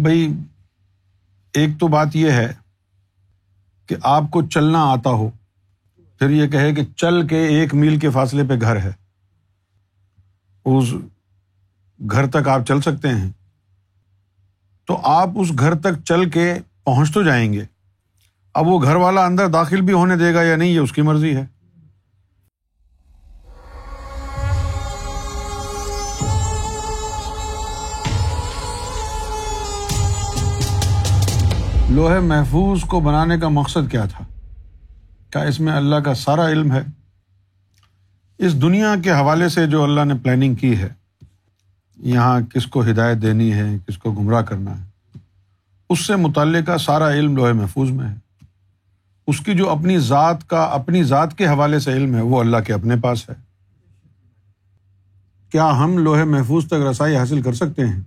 بھائی، ایک تو بات یہ ہے کہ آپ کو چلنا آتا ہو، پھر یہ کہے کہ چل کے ایک میل کے فاصلے پہ گھر ہے۔ اس گھر تک آپ چل سکتے ہیں۔ تو آپ اس گھر تک چل کے پہنچ تو جائیں گے۔ اب وہ گھر والا اندر داخل بھی ہونے دے گا یا نہیں، یہ اس کی مرضی ہے۔ لوہے محفوظ کو بنانے کا مقصد کیا تھا؟ کیا اس میں اللہ کا سارا علم ہے؟ اس دنیا کے حوالے سے جو اللہ نے پلاننگ کی ہے، یہاں کس کو ہدایت دینی ہے، کس کو گمراہ کرنا ہے؟ اس سے متعلقہ سارا علم لوہے محفوظ میں ہے۔ اس کی جو اپنی ذات کا، اپنی ذات کے حوالے سے علم ہے، وہ اللہ کے اپنے پاس ہے۔ کیا ہم لوہے محفوظ تک رسائی حاصل کر سکتے ہیں؟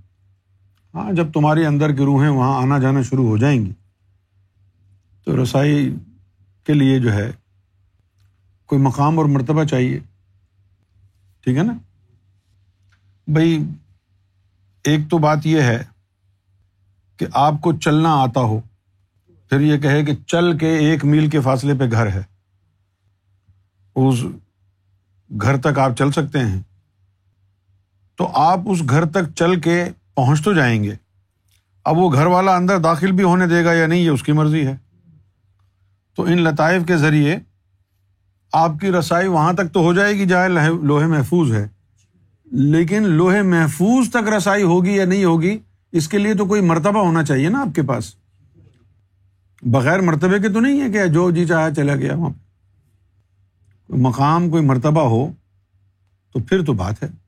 ہاں جب تمہاری اندر کی روحیں وہاں آنا جانا شروع ہو جائیں گی، تو رسائی کے لیے جو ہے، کوئی مقام اور مرتبہ چاہیے۔ ٹھیک ہے نا؟ بھائی، ایک تو بات یہ ہے کہ آپ کو چلنا آتا ہو، پھر یہ کہے کہ چل کے ایک میل کے فاصلے پہ گھر ہے۔ اس گھر تک آپ چل سکتے ہیں۔ تو آپ اس گھر تک چل کے پہنچ تو جائیں گے۔ اب وہ گھر والا اندر داخل بھی ہونے دے گا یا نہیں، یہ اس کی مرضی ہے۔ تو ان لطائف کے ذریعے آپ کی رسائی وہاں تک تو ہو جائے گی جہاں لوہے محفوظ ہے۔ لیکن لوہے محفوظ تک رسائی ہوگی یا نہیں ہوگی، اس کے لیے تو کوئی مرتبہ ہونا چاہیے نا آپ کے پاس۔ بغیر مرتبے کے تو نہیں ہے کہ جو جی چاہا چلا گیا وہاں۔ پہ مقام، کوئی مرتبہ ہو تو پھر تو بات ہے۔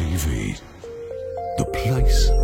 TV, the place